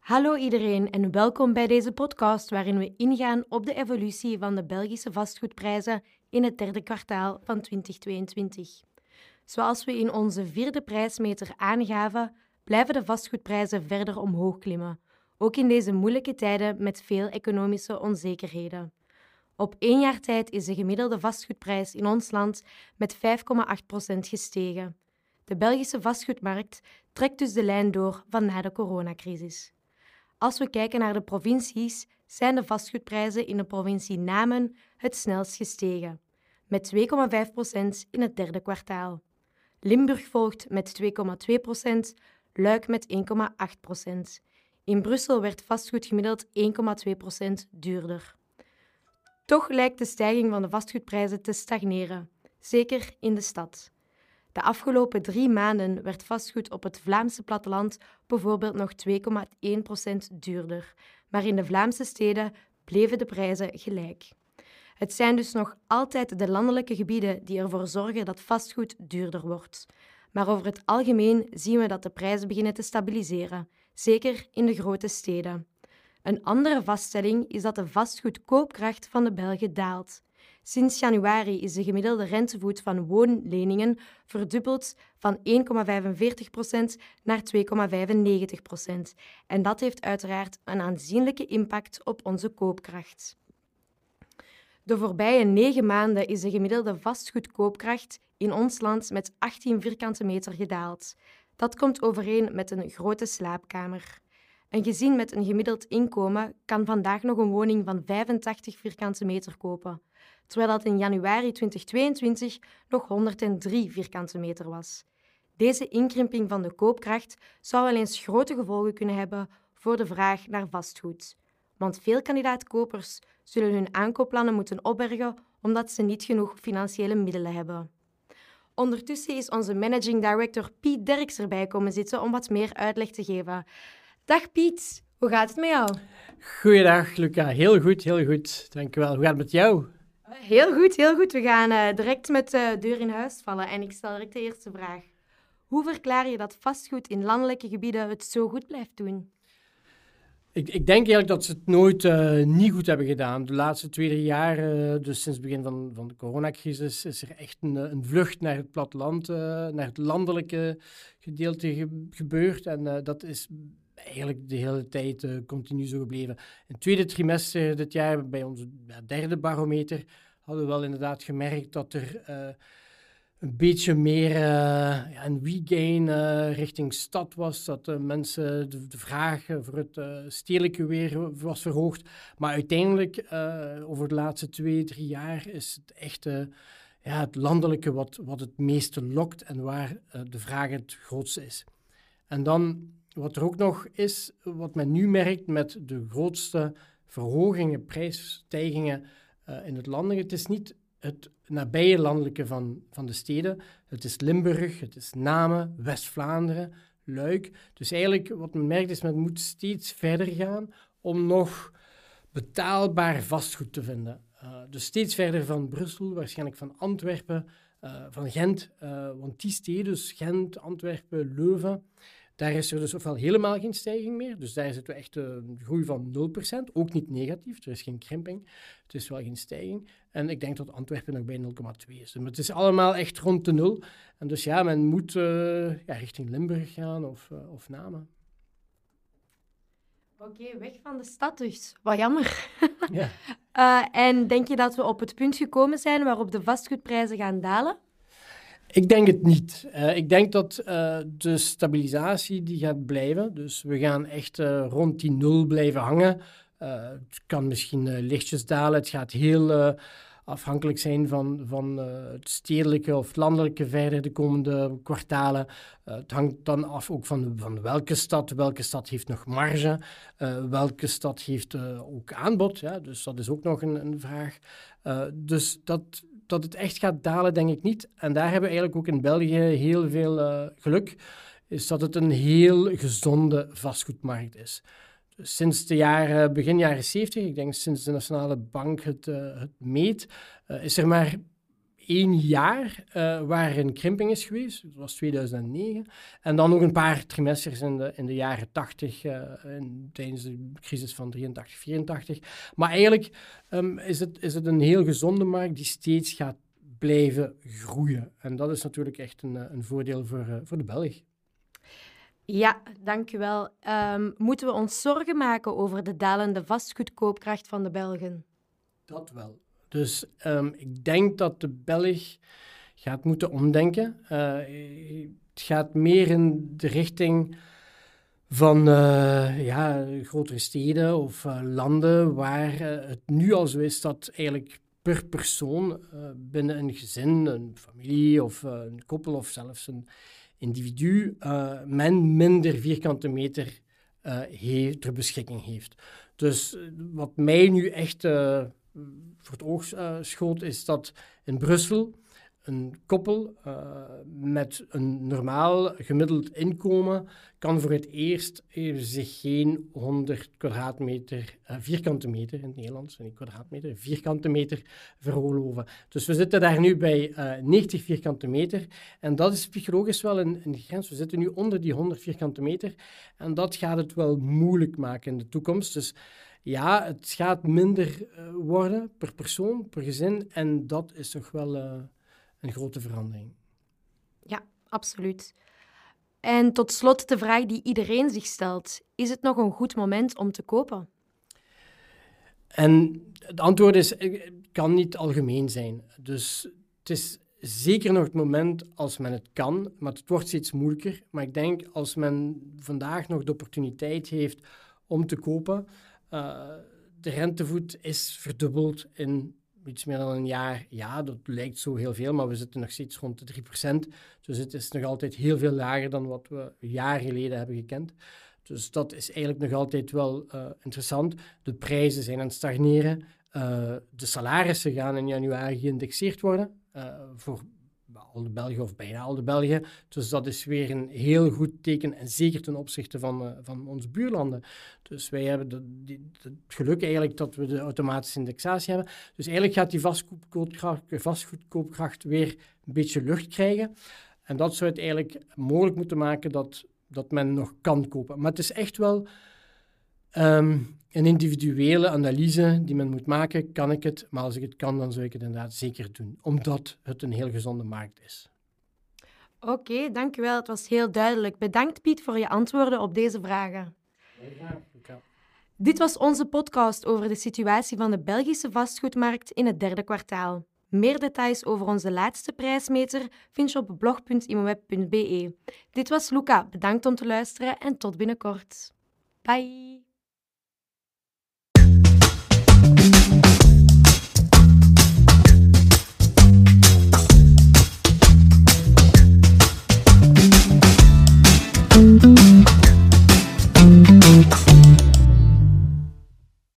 Hallo iedereen en welkom bij deze podcast waarin we ingaan op de evolutie van de Belgische vastgoedprijzen in het derde kwartaal van 2022. Zoals we in onze vierde prijsmeter aangaven, blijven de vastgoedprijzen verder omhoog klimmen, ook in deze moeilijke tijden met veel economische onzekerheden. Op één jaar tijd is de gemiddelde vastgoedprijs in ons land met 5,8% gestegen. De Belgische vastgoedmarkt trekt dus de lijn door van na de coronacrisis. Als we kijken naar de provincies, zijn de vastgoedprijzen in de provincie Namen het snelst gestegen, met 2,5% in het derde kwartaal. Limburg volgt met 2,2%, Luik met 1,8%. In Brussel werd vastgoed gemiddeld 1,2% duurder. Toch lijkt de stijging van de vastgoedprijzen te stagneren, zeker in de stad. De afgelopen drie maanden werd vastgoed op het Vlaamse platteland bijvoorbeeld nog 2,1% duurder, maar in de Vlaamse steden bleven de prijzen gelijk. Het zijn dus nog altijd de landelijke gebieden die ervoor zorgen dat vastgoed duurder wordt. Maar over het algemeen zien we dat de prijzen beginnen te stabiliseren, zeker in de grote steden. Een andere vaststelling is dat de vastgoedkoopkracht van de Belgen daalt. Sinds januari is de gemiddelde rentevoet van woonleningen verdubbeld van 1,45% naar 2,95%. En dat heeft uiteraard een aanzienlijke impact op onze koopkracht. De voorbije negen maanden is de gemiddelde vastgoedkoopkracht in ons land met 18 vierkante meter gedaald. Dat komt overeen met een grote slaapkamer. Een gezin met een gemiddeld inkomen kan vandaag nog een woning van 85 vierkante meter kopen, terwijl dat in januari 2022 nog 103 vierkante meter was. Deze inkrimping van de koopkracht zou wel eens grote gevolgen kunnen hebben voor de vraag naar vastgoed. Want veel kandidaatkopers zullen hun aankoopplannen moeten opbergen omdat ze niet genoeg financiële middelen hebben. Ondertussen is onze managing director Piet Derks erbij komen zitten om wat meer uitleg te geven. Dag Piet, hoe gaat het met jou? Goeiedag Luca, heel goed, heel goed. Dankjewel. Hoe gaat het met jou? Heel goed, heel goed. We gaan uh, direct met de deur in huis vallen en ik stel direct de eerste vraag. Hoe verklaar je dat vastgoed in landelijke gebieden het zo goed blijft doen? Ik, ik, denk eigenlijk dat ze het nooit uh, niet goed hebben gedaan. De laatste twee, drie jaar, uh, dus sinds het begin van, van de coronacrisis, is er echt een, een vlucht naar het platteland, naar het landelijke gedeelte ge gebeurd. En dat is eigenlijk de hele tijd continu zo gebleven. In het tweede trimester dit jaar, bij onze derde barometer, hadden we wel inderdaad gemerkt dat er een beetje meer ja, een regain richting stad was. Dat mensen de, de, vraag voor het stedelijke weer was verhoogd. Maar uiteindelijk, over de laatste twee, drie jaar, is het echt ja, het landelijke wat, wat het meeste lokt en waar de vraag het grootste is. En dan, wat er ook nog is, wat men nu merkt met de grootste verhogingen, prijsstijgingen in het landelijke, het is niet het nabije landelijke van, van de steden. Het is Limburg, het is Namen, West-Vlaanderen, Luik. Dus eigenlijk wat men merkt is, men moet steeds verder gaan om nog betaalbaar vastgoed te vinden. Uh, dus steeds verder van Brussel, waarschijnlijk van Antwerpen, uh, van Gent. Want die steden, dus Gent, Antwerpen, Leuven, daar is er dus ofwel helemaal geen stijging meer. Dus daar zitten we echt een groei van 0%. Ook niet negatief, er is geen krimping. Het is wel geen stijging. En ik denk dat Antwerpen nog bij 0,2 is. Maar het is allemaal echt rond de nul. En dus ja, men moet uh, ja, richting Limburg gaan of, uh, of Namen. Oké, okay, weg van de stad dus. Wat jammer. Ja. uh, en denk je dat we op het punt gekomen zijn waarop de vastgoedprijzen gaan dalen? Ik denk het niet. Uh, ik denk dat uh, de stabilisatie die gaat blijven. Dus we gaan echt uh, rond die nul blijven hangen. het kan misschien lichtjes dalen. Het gaat heel afhankelijk zijn van, van het stedelijke of landelijke verder de komende kwartalen. het hangt dan af ook van, van welke stad. Welke stad heeft nog marge? welke stad heeft ook aanbod? Ja? Dus dat is ook nog een, een vraag. dus dat dat het echt gaat dalen, denk ik niet. En daar hebben we eigenlijk ook in België heel veel uh, geluk, is dat het een heel gezonde vastgoedmarkt is. Dus sinds de jaren, begin jaren 70, ik denk sinds de Nationale Bank het, uh, het meet, uh, is er maar één jaar uh, waar er een krimping is geweest. Dat was 2009. En dan nog een paar trimesters in de, in de jaren 80, uh, in, tijdens de crisis van 83, 84. Maar eigenlijk um, is, het, is het een heel gezonde markt die steeds gaat blijven groeien. En dat is natuurlijk echt een, een voordeel voor, uh, voor de Belg. Ja, dankjewel. Um, moeten we ons zorgen maken over de dalende vastgoedkoopkracht van de Belgen? Dat wel. Dus um, ik denk dat de Belg gaat moeten omdenken. Uh, het gaat meer in de richting van uh, ja, grotere steden of uh, landen waar het nu al zo is dat eigenlijk per persoon binnen een gezin, een familie of een koppel of zelfs een individu men minder vierkante meter ter beschikking heeft. Dus wat mij nu echt voor het oog uh, schoot, is dat in Brussel een koppel uh, met een normaal gemiddeld inkomen kan voor het eerst zich geen 100 kwadratmeter, uh, vierkante meter in het Nederlands, niet kwadratmeter, vierkante meter veroorloven. Dus we zitten daar nu bij 90 vierkante meter en dat is psychologisch wel een, een grens. We zitten nu onder die 100 vierkante meter en dat gaat het wel moeilijk maken in de toekomst. Dus ja, het gaat minder uh, worden per persoon, per gezin. En dat is toch wel uh, een grote verandering. Ja, absoluut. En tot slot de vraag die iedereen zich stelt. Is het nog een goed moment om te kopen? En het antwoord is, het kan niet algemeen zijn. Dus het is zeker nog het moment als men het kan, maar het wordt steeds moeilijker. Maar ik denk als men vandaag nog de opportuniteit heeft om te kopen, uh, de rentevoet is verdubbeld in iets meer dan een jaar. Ja, dat lijkt zo heel veel, maar we zitten nog steeds rond de 3%. Dus het is nog altijd heel veel lager dan wat we jaar geleden hebben gekend. Dus dat is eigenlijk nog altijd wel uh, interessant. De prijzen zijn aan het stagneren. Uh, de salarissen gaan in januari geïndexeerd worden. Voor al de Belgen of bijna al de Belgen. Dus dat is weer een heel goed teken en zeker ten opzichte van, uh, van onze buurlanden. Dus wij hebben de, die, het geluk eigenlijk dat we de automatische indexatie hebben. Dus eigenlijk gaat die vastgoedkoopkracht, weer een beetje lucht krijgen. En dat zou het eigenlijk mogelijk moeten maken dat, dat men nog kan kopen. Maar het is echt wel um, een individuele analyse die men moet maken, kan ik het, maar als ik het kan, dan zou ik het inderdaad zeker doen, omdat het een heel gezonde markt is. Oké, okay, dankjewel. Het was heel duidelijk. Bedankt Piet voor je antwoorden op deze vragen. graag. Dit was onze podcast over de situatie van de Belgische vastgoedmarkt in het derde kwartaal. Meer details over onze laatste prijsmeter vind je op blog.imoweb.be. Dit was Luca. Bedankt om te luisteren en tot binnenkort. Bye!